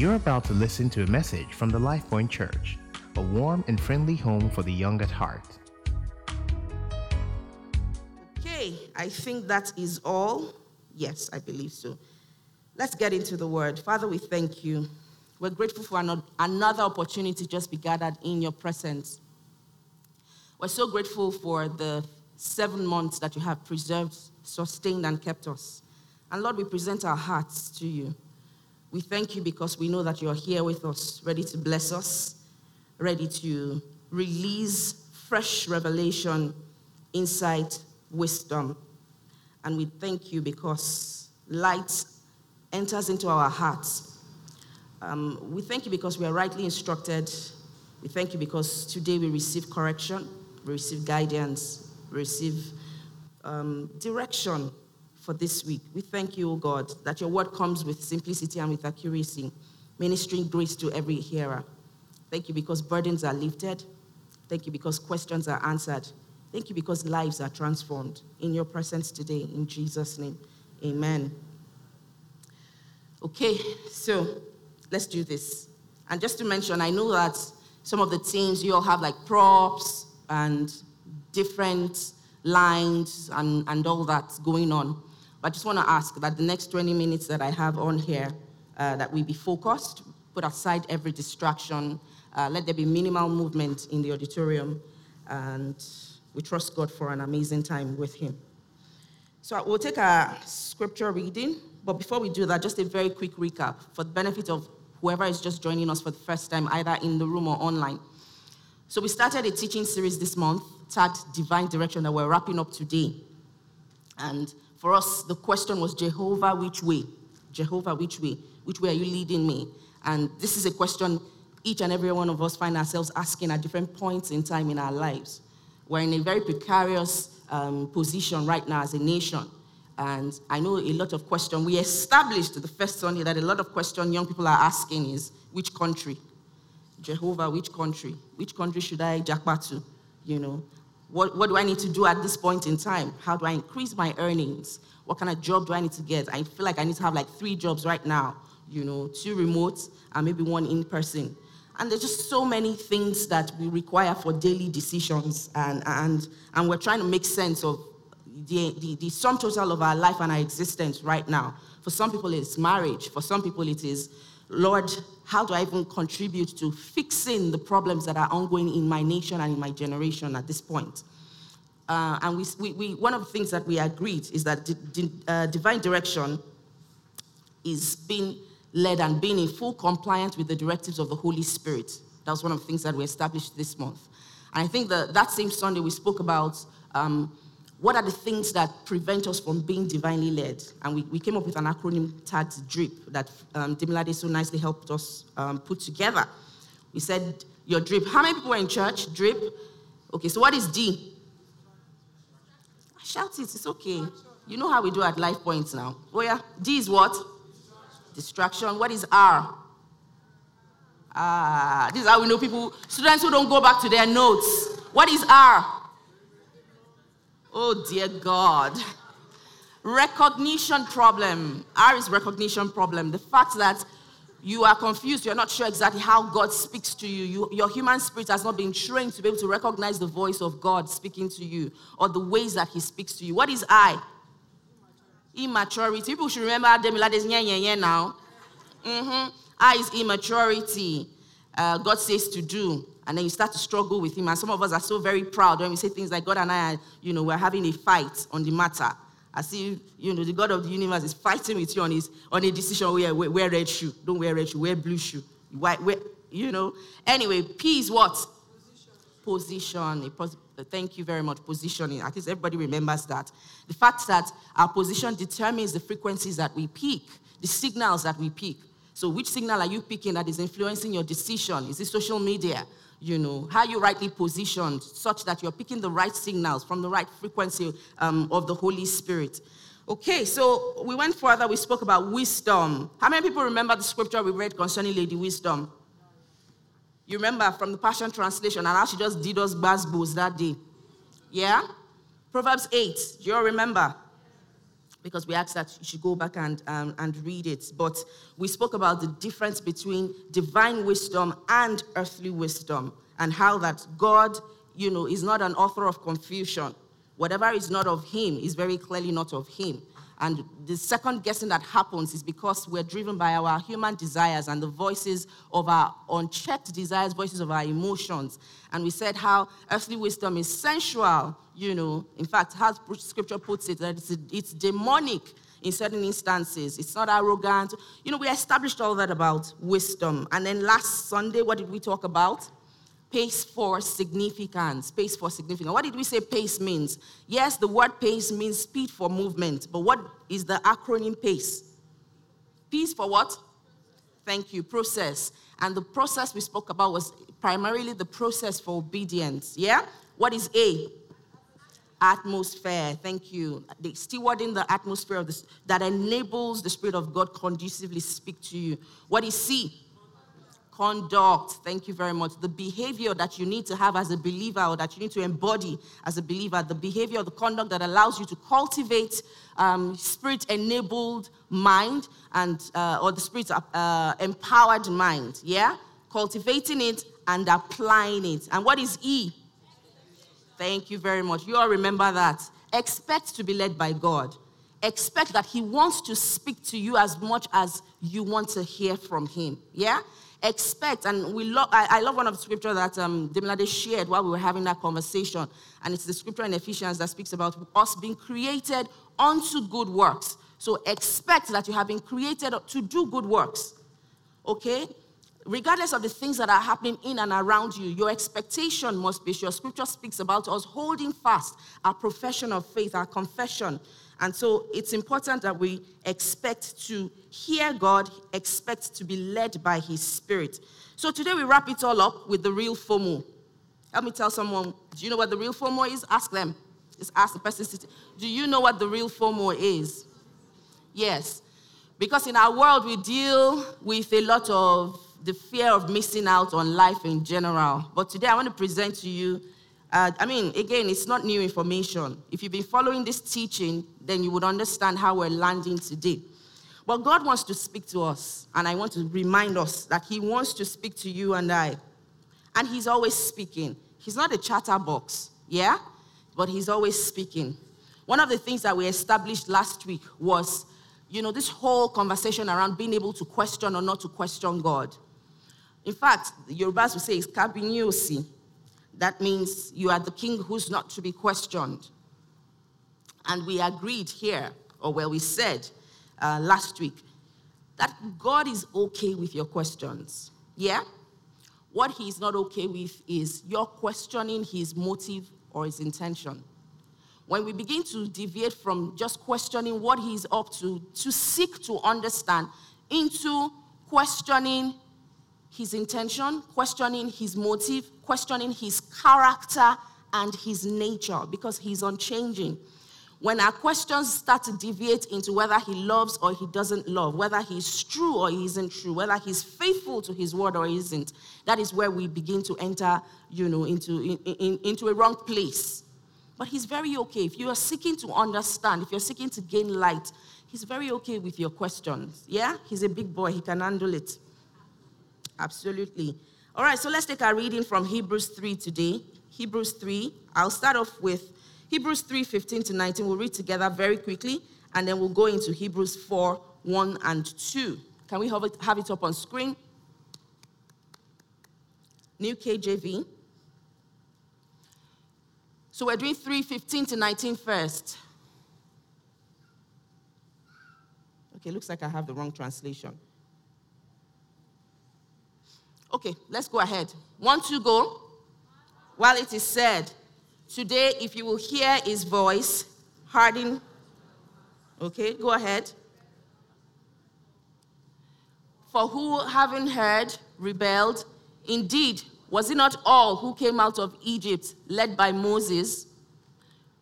You're about to listen to a message from the LifePoint Church, a warm and friendly home for the young at heart. Okay, I think that is all. Yes, I believe so. Let's get into the word. Father, we thank you. We're grateful for another opportunity to just be gathered in your presence. We're so grateful for the seven months that you have preserved, sustained, and kept us. And Lord, we present our hearts to you. We thank you because we know that you're here with us, ready to bless us, ready to release fresh revelation, insight, wisdom. And we thank you because light enters into our hearts. Um, we thank you because we are rightly instructed. We thank you because today we receive correction, we receive guidance, we receive um, direction for this week. We thank you, O God, that your word comes with simplicity and with accuracy, ministering grace to every hearer. Thank you because burdens are lifted. Thank you because questions are answered. Thank you because lives are transformed in your presence today. In Jesus' name, amen. Okay, so let's do this. And just to mention, I know that some of the teams, you all have like props and different lines and, and all that going on. But I just want to ask that the next 20 minutes that I have on here, uh, that we be focused, put aside every distraction, uh, let there be minimal movement in the auditorium, and we trust God for an amazing time with Him. So we'll take a scripture reading, but before we do that, just a very quick recap for the benefit of whoever is just joining us for the first time, either in the room or online. So we started a teaching series this month, tagged Divine Direction, that we're wrapping up today. And for us, the question was Jehovah, which way? Jehovah, which way? Which way are you leading me? And this is a question each and every one of us find ourselves asking at different points in time in our lives. We're in a very precarious um, position right now as a nation. And I know a lot of question. We established the first Sunday that a lot of question young people are asking is, which country? Jehovah, which country? Which country should I jackpot to? You know, what, what do I need to do at this point in time? How do I increase my earnings? What kind of job do I need to get? I feel like I need to have like three jobs right now, you know, two remote and maybe one in person. And there's just so many things that we require for daily decisions, and, and, and we're trying to make sense of the, the, the sum total of our life and our existence right now. For some people, it's marriage. For some people, it is, Lord, how do I even contribute to fixing the problems that are ongoing in my nation and in my generation at this point? Uh, and we, we, we, one of the things that we agreed is that di- di- uh, divine direction is being led and being in full compliance with the directives of the Holy Spirit. That was one of the things that we established this month. And I think that that same Sunday we spoke about um, what are the things that prevent us from being divinely led. And we, we came up with an acronym tagged DRIP that um, so nicely helped us um, put together. We said, your DRIP. How many people were in church? DRIP. Okay, so what is D? I Shout it, it's okay. You know how we do at Life Points now. Oh, yeah. D is what? Distraction. What is R? Ah, this is how we know people, students who don't go back to their notes. What is R? Oh, dear God. Recognition problem. R is recognition problem. The fact that you are confused, you're not sure exactly how God speaks to you. you. Your human spirit has not been trained to be able to recognize the voice of God speaking to you or the ways that He speaks to you. What is I? Immaturity. People should remember Demilade's yeah, yeah, yeah now. Mm-hmm. I is immaturity. Uh, God says to do. And then you start to struggle with Him. And some of us are so very proud when we say things like, God and I, are, you know, we're having a fight on the matter. I see, you know, the God of the universe is fighting with you on, his, on a decision where wear, wear red shoe. Don't wear red shoe, wear blue shoe. White, wear, you know. Anyway, P is what? Position. Position. Uh, thank you very much. Positioning. At least everybody remembers that. The fact that our position determines the frequencies that we pick, the signals that we pick. So, which signal are you picking that is influencing your decision? Is it social media? You know, how you rightly positioned such that you're picking the right signals from the right frequency um, of the Holy Spirit. Okay, so we went further. We spoke about wisdom. How many people remember the scripture we read concerning Lady Wisdom? You remember from the Passion Translation and how she just did us basbos that day. Yeah? Proverbs 8. Do you all remember? Because we asked that you should go back and, um, and read it. But we spoke about the difference between divine wisdom and earthly wisdom and how that God, you know, is not an author of confusion. Whatever is not of him is very clearly not of him. And the second guessing that happens is because we're driven by our human desires and the voices of our unchecked desires, voices of our emotions. And we said how earthly wisdom is sensual, you know. In fact, how scripture puts it, that it's, it's demonic in certain instances. It's not arrogant. You know, we established all that about wisdom. And then last Sunday, what did we talk about? Pace for significance. Pace for significance. What did we say pace means? Yes, the word pace means speed for movement, but what is the acronym PACE? Peace for what? Thank you. Process. And the process we spoke about was primarily the process for obedience. Yeah? What is A? Atmosphere. Thank you. The stewarding the atmosphere of this that enables the Spirit of God conducively speak to you. What is C? Conduct. Thank you very much. The behavior that you need to have as a believer or that you need to embody as a believer, the behavior, the conduct that allows you to cultivate um, spirit enabled mind and, uh, or the spirit uh, empowered mind. Yeah? Cultivating it and applying it. And what is E? Thank you very much. You all remember that. Expect to be led by God. Expect that He wants to speak to you as much as you want to hear from Him. Yeah? Expect, and we love, I, I, love one of the scriptures that um, Demilade shared while we were having that conversation, and it's the scripture in Ephesians that speaks about us being created unto good works. So expect that you have been created to do good works, okay? Regardless of the things that are happening in and around you, your expectation must be sure. Scripture speaks about us holding fast our profession of faith, our confession, and so it's important that we expect to hear God, expect to be led by His Spirit. So today we wrap it all up with the real FOMO. Help me tell someone, do you know what the real FOMO is? Ask them. Just ask the person. Do you know what the real FOMO is? Yes. Because in our world, we deal with a lot of the fear of missing out on life in general. But today I want to present to you uh, I mean, again, it's not new information. If you've been following this teaching, then you would understand how we're landing today. But God wants to speak to us, and I want to remind us that He wants to speak to you and I. And He's always speaking. He's not a chatterbox, yeah? But He's always speaking. One of the things that we established last week was, you know, this whole conversation around being able to question or not to question God. In fact, the Yorubas will say it's Kabiyesi that means you are the king who's not to be questioned. And we agreed here, or where we said uh, last week, that God is okay with your questions. Yeah? What he's not okay with is your questioning his motive or his intention. When we begin to deviate from just questioning what he's up to, to seek to understand, into questioning his intention, questioning his motive, questioning his character and his nature because he's unchanging. When our questions start to deviate into whether he loves or he doesn't love, whether he's true or he isn't true, whether he's faithful to his word or isn't, that is where we begin to enter, you know, into, in, in, into a wrong place. But he's very okay. If you are seeking to understand, if you're seeking to gain light, he's very okay with your questions. Yeah? He's a big boy, he can handle it. Absolutely. All right, so let's take our reading from Hebrews 3 today. Hebrews 3. I'll start off with Hebrews 3 15 to 19. We'll read together very quickly, and then we'll go into Hebrews 4 1 and 2. Can we have it, have it up on screen? New KJV. So we're doing 315 to 19 first. Okay, looks like I have the wrong translation. Okay, let's go ahead. One, two, go. While it is said, Today, if you will hear his voice, harden. Okay, go ahead. For who, having heard, rebelled, indeed, was it not all who came out of Egypt led by Moses?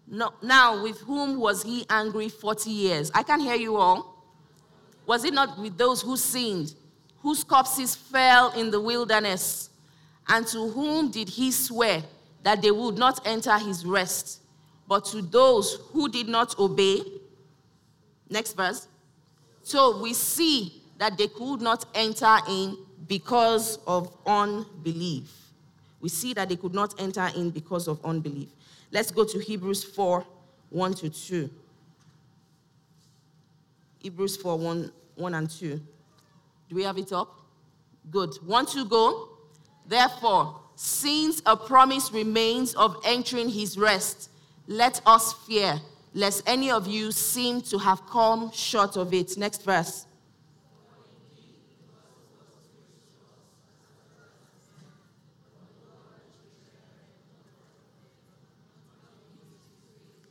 No, now, with whom was he angry 40 years? I can hear you all. Was it not with those who sinned? Whose corpses fell in the wilderness, and to whom did he swear that they would not enter his rest, but to those who did not obey? Next verse. So we see that they could not enter in because of unbelief. We see that they could not enter in because of unbelief. Let's go to Hebrews 4 1 to 2. Hebrews 4 1, 1 and 2. Do we have it up? Good. One, two, go. Therefore, since a promise remains of entering his rest, let us fear, lest any of you seem to have come short of it. Next verse.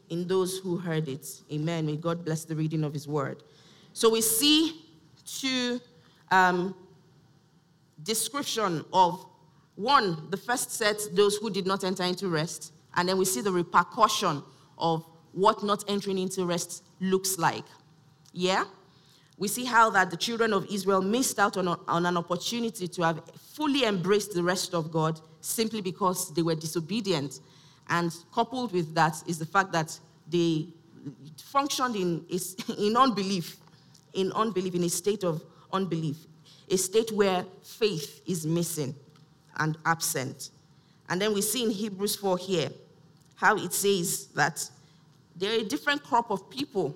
In those who heard it. Amen. May God bless the reading of his word. So we see two um, description of one, the first set, those who did not enter into rest, and then we see the repercussion of what not entering into rest looks like. Yeah? We see how that the children of Israel missed out on, on an opportunity to have fully embraced the rest of God simply because they were disobedient. And coupled with that is the fact that they functioned in, in unbelief, in unbelief, in a state of unbelief, a state where faith is missing and absent. And then we see in Hebrews 4 here how it says that there are a different crop of people,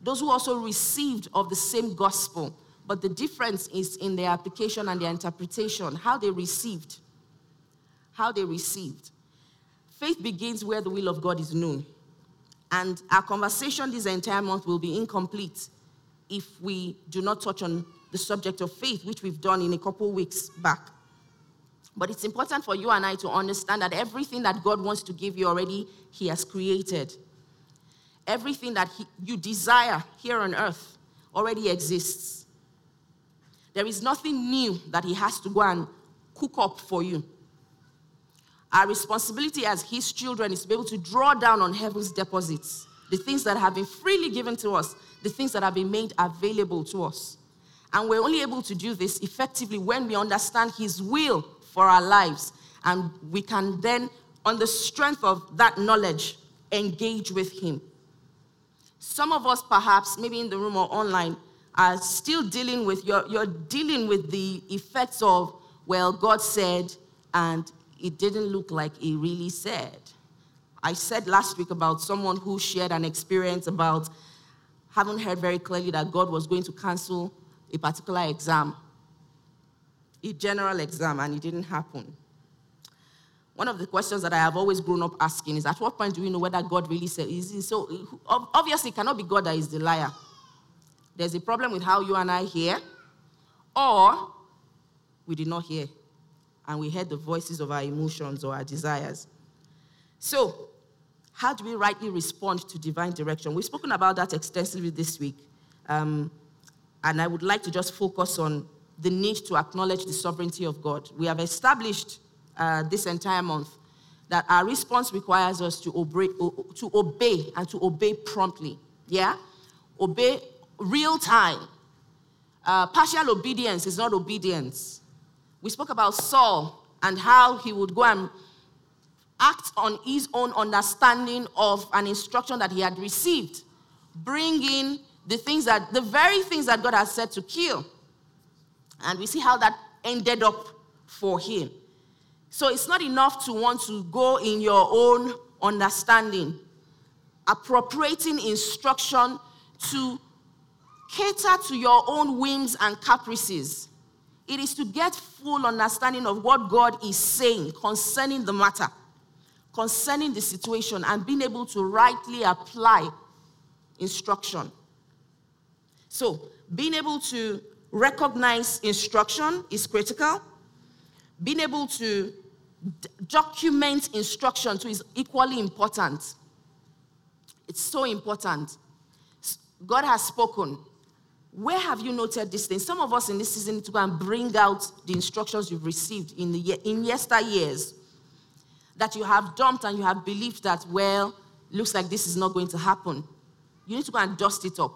those who also received of the same gospel, but the difference is in their application and their interpretation, how they received. How they received. Faith begins where the will of God is known. And our conversation this entire month will be incomplete if we do not touch on the subject of faith, which we've done in a couple weeks back. But it's important for you and I to understand that everything that God wants to give you already, He has created. Everything that he, you desire here on earth already exists. There is nothing new that He has to go and cook up for you. Our responsibility as His children is to be able to draw down on heaven's deposits, the things that have been freely given to us, the things that have been made available to us. And we're only able to do this effectively when we understand His will for our lives. And we can then, on the strength of that knowledge, engage with Him. Some of us, perhaps, maybe in the room or online, are still dealing with, you're, you're dealing with the effects of, well, God said, and it didn't look like He really said. I said last week about someone who shared an experience about having heard very clearly that God was going to cancel a particular exam a general exam and it didn't happen. One of the questions that I have always grown up asking is at what point do we know whether God really said is so obviously it cannot be God that is the liar. There's a problem with how you and I hear, or we did not hear and we heard the voices of our emotions or our desires. So, how do we rightly respond to divine direction? We've spoken about that extensively this week. Um, and I would like to just focus on the need to acknowledge the sovereignty of God. We have established uh, this entire month that our response requires us to obey, to obey and to obey promptly. Yeah? Obey real time. Uh, partial obedience is not obedience. We spoke about Saul and how he would go and act on his own understanding of an instruction that he had received, bring in the things that, the very things that God has said to kill. And we see how that ended up for him. So it's not enough to want to go in your own understanding, appropriating instruction to cater to your own whims and caprices. It is to get full understanding of what God is saying concerning the matter, concerning the situation, and being able to rightly apply instruction. So, being able to recognize instruction is critical. Being able to document instruction too is equally important. It's so important. God has spoken. Where have you noted this thing? Some of us in this season need to go and bring out the instructions you've received in, the, in yesteryears that you have dumped and you have believed that, well, looks like this is not going to happen. You need to go and dust it up.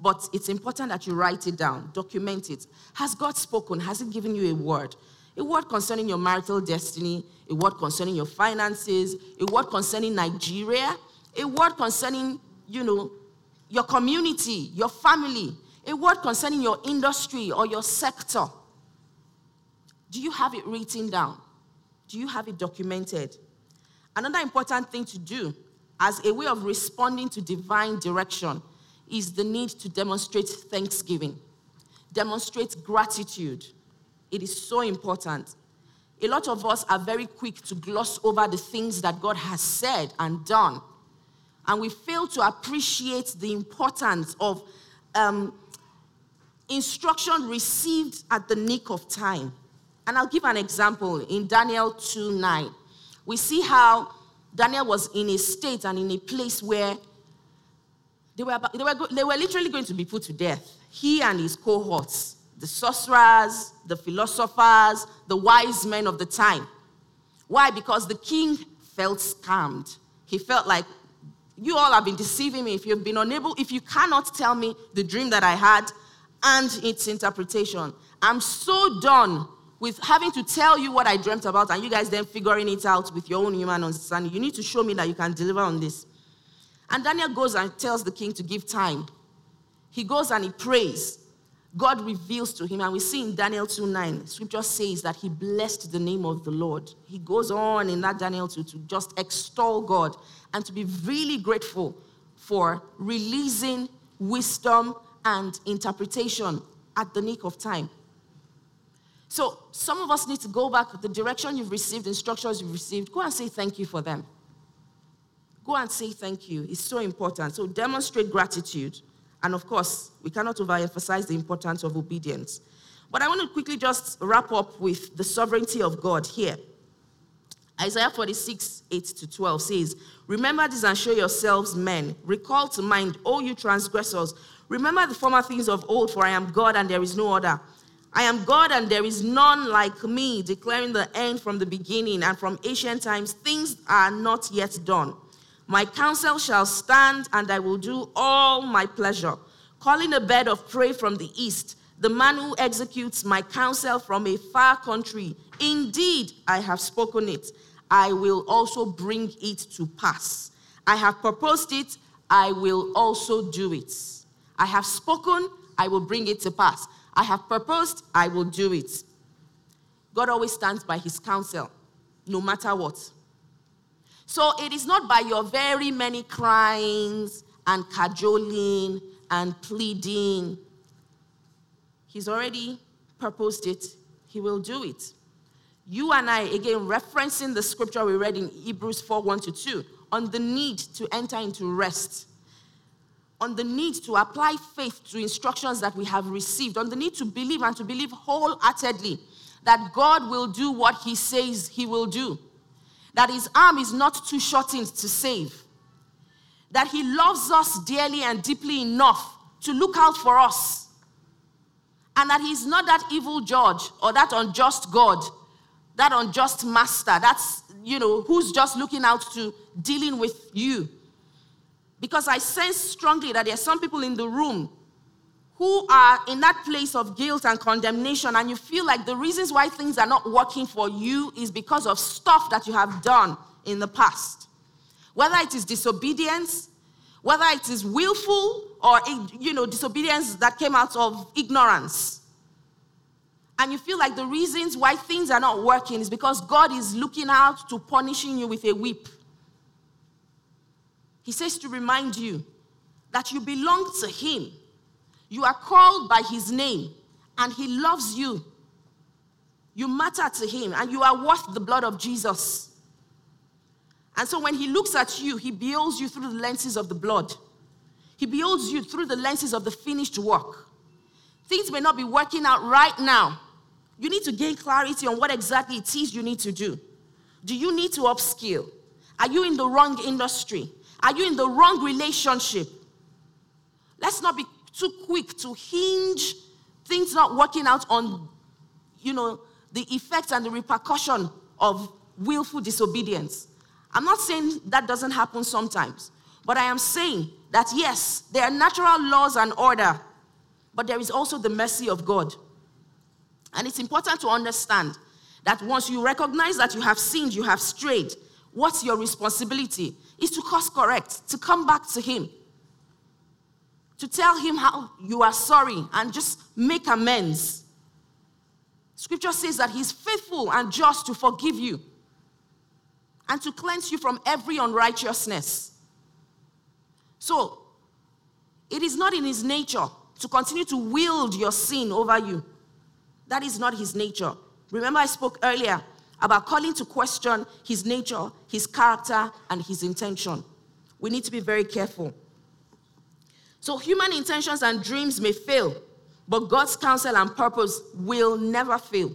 But it's important that you write it down, document it. Has God spoken? Has He given you a word? A word concerning your marital destiny, a word concerning your finances, a word concerning Nigeria, a word concerning, you know, your community, your family, a word concerning your industry or your sector. Do you have it written down? Do you have it documented? Another important thing to do as a way of responding to divine direction is the need to demonstrate thanksgiving, demonstrate gratitude. It is so important. A lot of us are very quick to gloss over the things that God has said and done, and we fail to appreciate the importance of um, instruction received at the nick of time. And I'll give an example in Daniel 2 9. We see how Daniel was in a state and in a place where they were, they were, they were literally going to be put to death. He and his cohorts, the sorcerers, the philosophers, the wise men of the time. Why? Because the king felt scammed. He felt like, you all have been deceiving me. If you've been unable, if you cannot tell me the dream that I had and its interpretation, I'm so done with having to tell you what I dreamt about and you guys then figuring it out with your own human understanding. You need to show me that you can deliver on this. And Daniel goes and tells the king to give time. He goes and he prays. God reveals to him, and we see in Daniel 2 9, scripture says that he blessed the name of the Lord. He goes on in that Daniel 2 to just extol God and to be really grateful for releasing wisdom and interpretation at the nick of time. So some of us need to go back the direction you've received, instructions you've received. Go and say thank you for them. Go and say thank you. It's so important. So demonstrate gratitude. And of course, we cannot overemphasize the importance of obedience. But I want to quickly just wrap up with the sovereignty of God here. Isaiah 46, 8 to 12 says, Remember this and show yourselves men. Recall to mind, all you transgressors. Remember the former things of old, for I am God and there is no other. I am God and there is none like me, declaring the end from the beginning and from ancient times. Things are not yet done. My counsel shall stand and I will do all my pleasure. Calling a bed of prey from the east, the man who executes my counsel from a far country. Indeed, I have spoken it. I will also bring it to pass. I have proposed it. I will also do it. I have spoken. I will bring it to pass. I have proposed, I will do it. God always stands by his counsel, no matter what. So it is not by your very many cryings and cajoling and pleading. He's already proposed it, he will do it. You and I, again, referencing the scripture we read in Hebrews 4 1 to 2, on the need to enter into rest on the need to apply faith to instructions that we have received, on the need to believe and to believe wholeheartedly that God will do what He says He will do, that His arm is not too shortened to save, that He loves us dearly and deeply enough to look out for us, and that He's not that evil judge or that unjust God, that unjust master, that's, you know, who's just looking out to dealing with you. Because I sense strongly that there are some people in the room who are in that place of guilt and condemnation, and you feel like the reasons why things are not working for you is because of stuff that you have done in the past. Whether it is disobedience, whether it is willful or you know disobedience that came out of ignorance. And you feel like the reasons why things are not working is because God is looking out to punishing you with a whip. He says to remind you that you belong to Him. You are called by His name, and He loves you. You matter to Him, and you are worth the blood of Jesus. And so when He looks at you, He beholds you through the lenses of the blood, He beholds you through the lenses of the finished work. Things may not be working out right now. You need to gain clarity on what exactly it is you need to do. Do you need to upskill? Are you in the wrong industry? Are you in the wrong relationship? Let's not be too quick to hinge things not working out on, you know, the effects and the repercussion of willful disobedience. I'm not saying that doesn't happen sometimes, but I am saying that yes, there are natural laws and order, but there is also the mercy of God. And it's important to understand that once you recognize that you have sinned, you have strayed, what's your responsibility? is to course correct, to come back to Him. To tell him how you are sorry and just make amends. Scripture says that he's faithful and just to forgive you and to cleanse you from every unrighteousness. So, it is not in his nature to continue to wield your sin over you. That is not his nature. Remember, I spoke earlier about calling to question his nature, his character, and his intention. We need to be very careful. So, human intentions and dreams may fail, but God's counsel and purpose will never fail.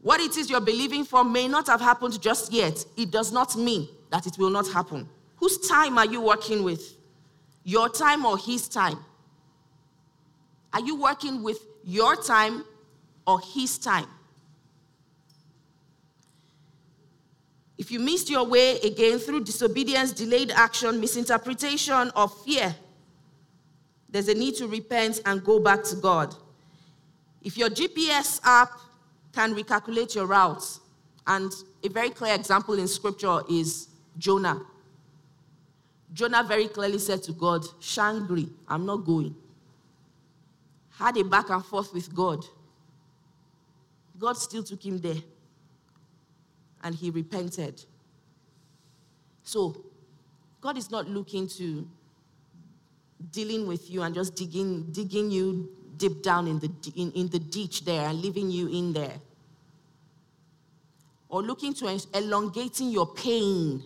What it is you're believing for may not have happened just yet. It does not mean that it will not happen. Whose time are you working with? Your time or his time? Are you working with your time or his time? If you missed your way again through disobedience, delayed action, misinterpretation, or fear, there's a need to repent and go back to God. If your GPS app can recalculate your routes, and a very clear example in scripture is Jonah. Jonah very clearly said to God, Shangri, I'm not going. Had a back and forth with God. God still took him there and he repented. So, God is not looking to dealing with you and just digging, digging you deep down in the, in, in the ditch there and leaving you in there. Or looking to elongating your pain.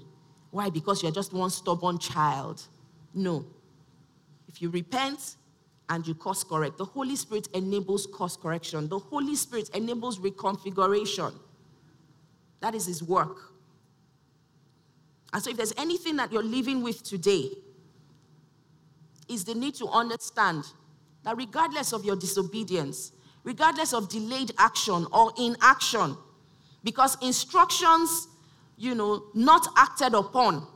Why? Because you're just one stubborn child. No. If you repent and you course correct, the Holy Spirit enables course correction. The Holy Spirit enables reconfiguration. That is His work. And so, if there's anything that you're living with today, is the need to understand that regardless of your disobedience, regardless of delayed action or inaction, because instructions, you know, not acted upon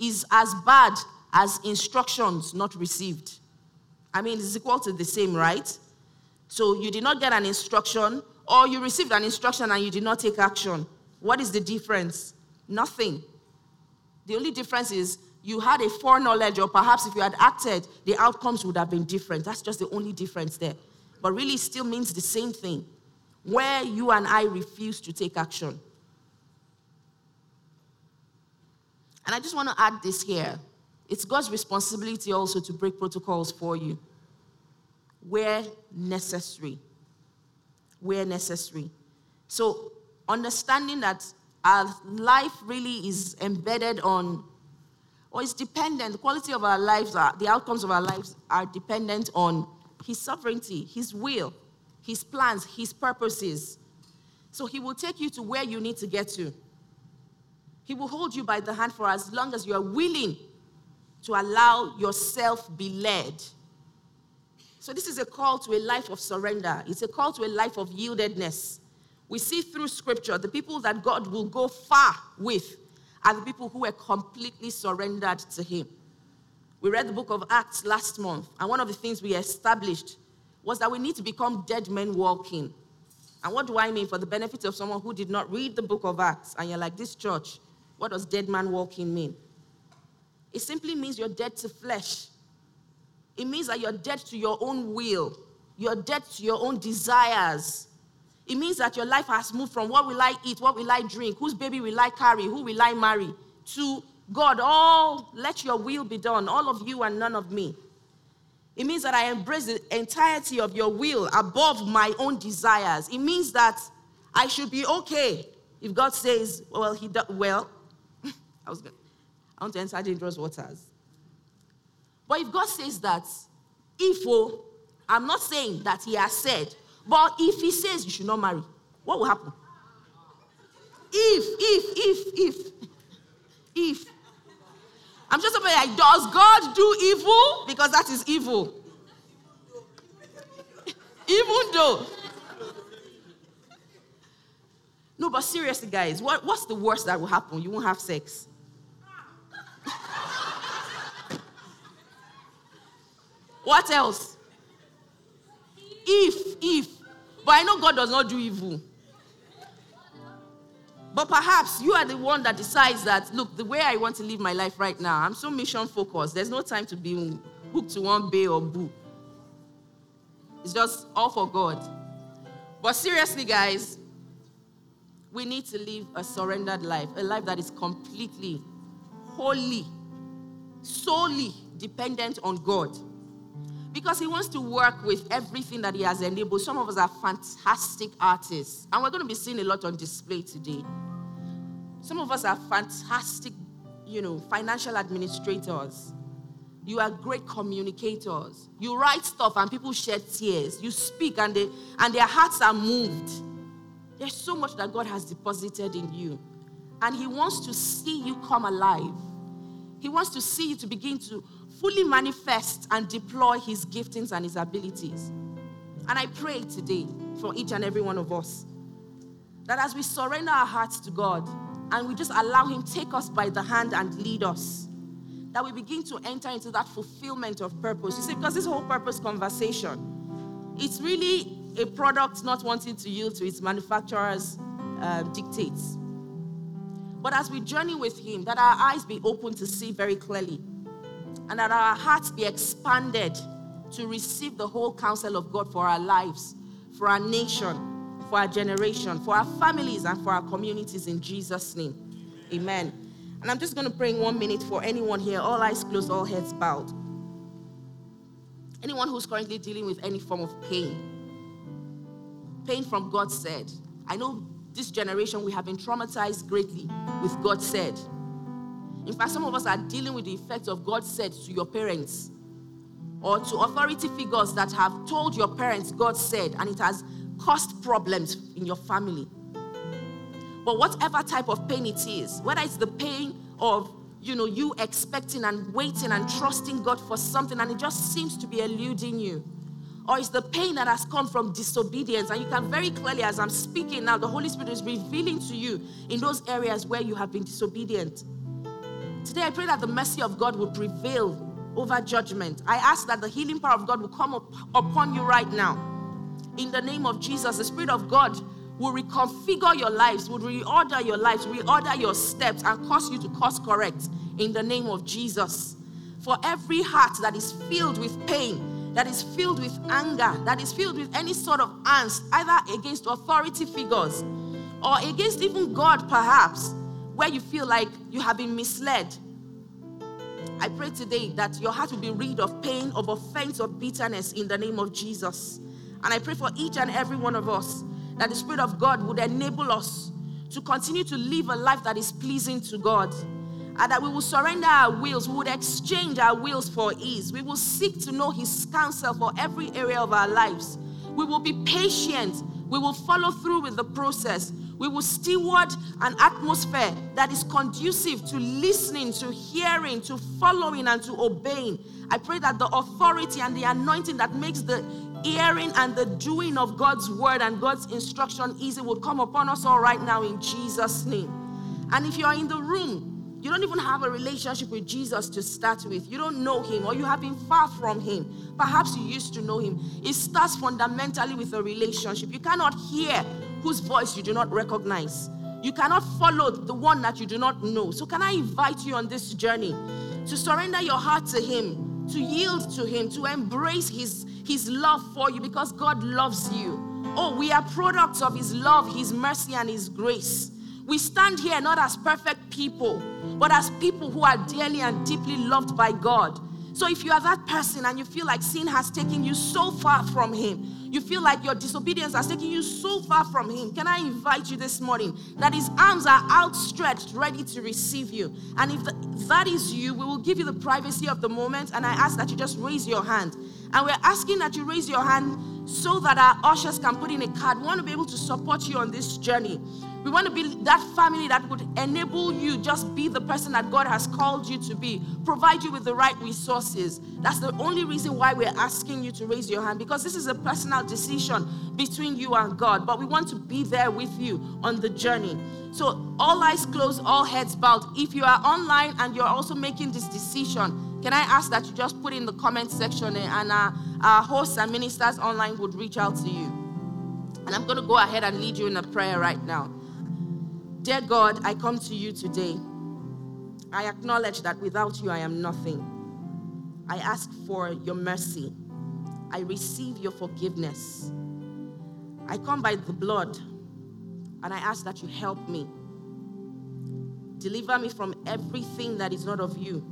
is as bad as instructions not received. I mean, it's equal to the same, right? So you did not get an instruction, or you received an instruction and you did not take action. What is the difference? Nothing. The only difference is you had a foreknowledge, or perhaps if you had acted, the outcomes would have been different. That's just the only difference there. But really, still means the same thing where you and I refuse to take action. And I just want to add this here it's God's responsibility also to break protocols for you where necessary. Where necessary. So, understanding that our life really is embedded on, or is dependent, the quality of our lives, are, the outcomes of our lives are dependent on His sovereignty, His will, His plans, His purposes. So He will take you to where you need to get to. He will hold you by the hand for as long as you are willing to allow yourself be led. So this is a call to a life of surrender. It's a call to a life of yieldedness we see through scripture the people that God will go far with are the people who were completely surrendered to Him. We read the book of Acts last month, and one of the things we established was that we need to become dead men walking. And what do I mean? For the benefit of someone who did not read the book of Acts, and you're like, this church, what does dead man walking mean? It simply means you're dead to flesh. It means that you're dead to your own will, you're dead to your own desires, it means that your life has moved from what will I eat, what will I drink, whose baby will I carry, who will I marry, to God, all let your will be done, all of you and none of me. It means that I embrace the entirety of your will above my own desires. It means that I should be okay if God says, well, he do- well, I was going I want to enter dangerous waters. But if God says that, if oh, I'm not saying that he has said, but if he says you should not marry, what will happen? If, if, if, if, if. I'm just saying, like, does God do evil? Because that is evil. Even though. No, but seriously, guys, what, what's the worst that will happen? You won't have sex. what else? If, if. But I know God does not do evil. But perhaps you are the one that decides that, look, the way I want to live my life right now, I'm so mission focused. There's no time to be hooked to one bae or boo. It's just all for God. But seriously, guys, we need to live a surrendered life, a life that is completely, wholly, solely dependent on God. Because He wants to work with everything that He has enabled. Some of us are fantastic artists, and we're going to be seeing a lot on display today. Some of us are fantastic, you know, financial administrators. You are great communicators. You write stuff and people shed tears. You speak and, they, and their hearts are moved. There's so much that God has deposited in you. And He wants to see you come alive. He wants to see you to begin to fully manifest and deploy His giftings and His abilities. And I pray today for each and every one of us that as we surrender our hearts to God and we just allow Him take us by the hand and lead us, that we begin to enter into that fulfillment of purpose. You see, because this whole purpose conversation, it's really a product not wanting to yield to its manufacturer's uh, dictates. But as we journey with Him, that our eyes be open to see very clearly, and that our hearts be expanded to receive the whole counsel of God for our lives, for our nation, for our generation, for our families, and for our communities in Jesus' name. Amen. And I'm just going to pray in one minute for anyone here, all eyes closed, all heads bowed. Anyone who's currently dealing with any form of pain. Pain from God said. I know this generation, we have been traumatized greatly with God said. In fact, some of us are dealing with the effects of God said to your parents or to authority figures that have told your parents God said, and it has caused problems in your family. But whatever type of pain it is, whether it's the pain of you know you expecting and waiting and trusting God for something and it just seems to be eluding you, or it's the pain that has come from disobedience, and you can very clearly, as I'm speaking now, the Holy Spirit is revealing to you in those areas where you have been disobedient. Today, I pray that the mercy of God will prevail over judgment. I ask that the healing power of God will come up upon you right now. In the name of Jesus, the Spirit of God will reconfigure your lives, will reorder your lives, reorder your steps, and cause you to course correct in the name of Jesus. For every heart that is filled with pain, that is filled with anger, that is filled with any sort of angst, either against authority figures or against even God, perhaps, where you feel like you have been misled. I pray today that your heart will be rid of pain, of offense, of bitterness in the name of Jesus. And I pray for each and every one of us that the Spirit of God would enable us to continue to live a life that is pleasing to God. And that we will surrender our wills, we would exchange our wills for ease. We will seek to know His counsel for every area of our lives. We will be patient. We will follow through with the process. We will steward an atmosphere that is conducive to listening, to hearing, to following, and to obeying. I pray that the authority and the anointing that makes the hearing and the doing of God's word and God's instruction easy will come upon us all right now in Jesus' name. And if you're in the room, you don't even have a relationship with Jesus to start with. You don't know him or you have been far from him. Perhaps you used to know him. It starts fundamentally with a relationship. You cannot hear whose voice you do not recognize. You cannot follow the one that you do not know. So, can I invite you on this journey to surrender your heart to him, to yield to him, to embrace his his love for you because God loves you. Oh, we are products of His love, His mercy, and His grace. We stand here not as perfect people, but as people who are dearly and deeply loved by God. So if you are that person and you feel like sin has taken you so far from Him, you feel like your disobedience has taken you so far from Him, can I invite you this morning that His arms are outstretched, ready to receive you? And if that is you, we will give you the privacy of the moment. And I ask that you just raise your hand. And we're asking that you raise your hand so that our ushers can put in a card. We want to be able to support you on this journey. We want to be that family that would enable you just be the person that God has called you to be, provide you with the right resources. That's the only reason why we're asking you to raise your hand because this is a personal decision between you and God. But we want to be there with you on the journey. So, all eyes closed, all heads bowed. If you are online and you're also making this decision, can I ask that you just put in the comment section eh, and our, our hosts and ministers online would reach out to you? And I'm going to go ahead and lead you in a prayer right now. Dear God, I come to you today. I acknowledge that without you, I am nothing. I ask for your mercy. I receive your forgiveness. I come by the blood and I ask that you help me. Deliver me from everything that is not of you.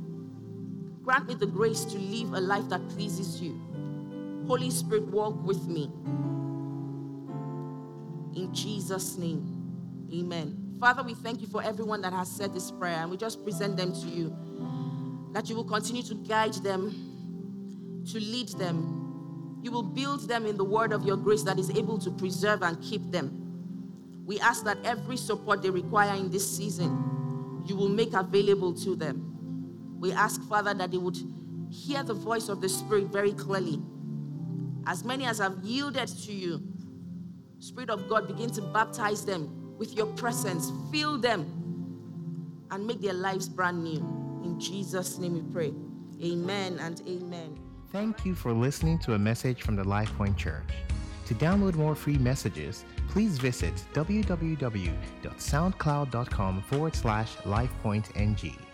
Grant me the grace to live a life that pleases you. Holy Spirit, walk with me. In Jesus' name, amen. Father, we thank you for everyone that has said this prayer, and we just present them to you. That you will continue to guide them, to lead them. You will build them in the word of your grace that is able to preserve and keep them. We ask that every support they require in this season, you will make available to them. We ask, Father, that they would hear the voice of the Spirit very clearly. As many as have yielded to you, Spirit of God, begin to baptize them with your presence. Fill them and make their lives brand new. In Jesus' name we pray. Amen and amen. Thank you for listening to a message from the LifePoint Church. To download more free messages, please visit www.soundcloud.com forward slash LifePointNG.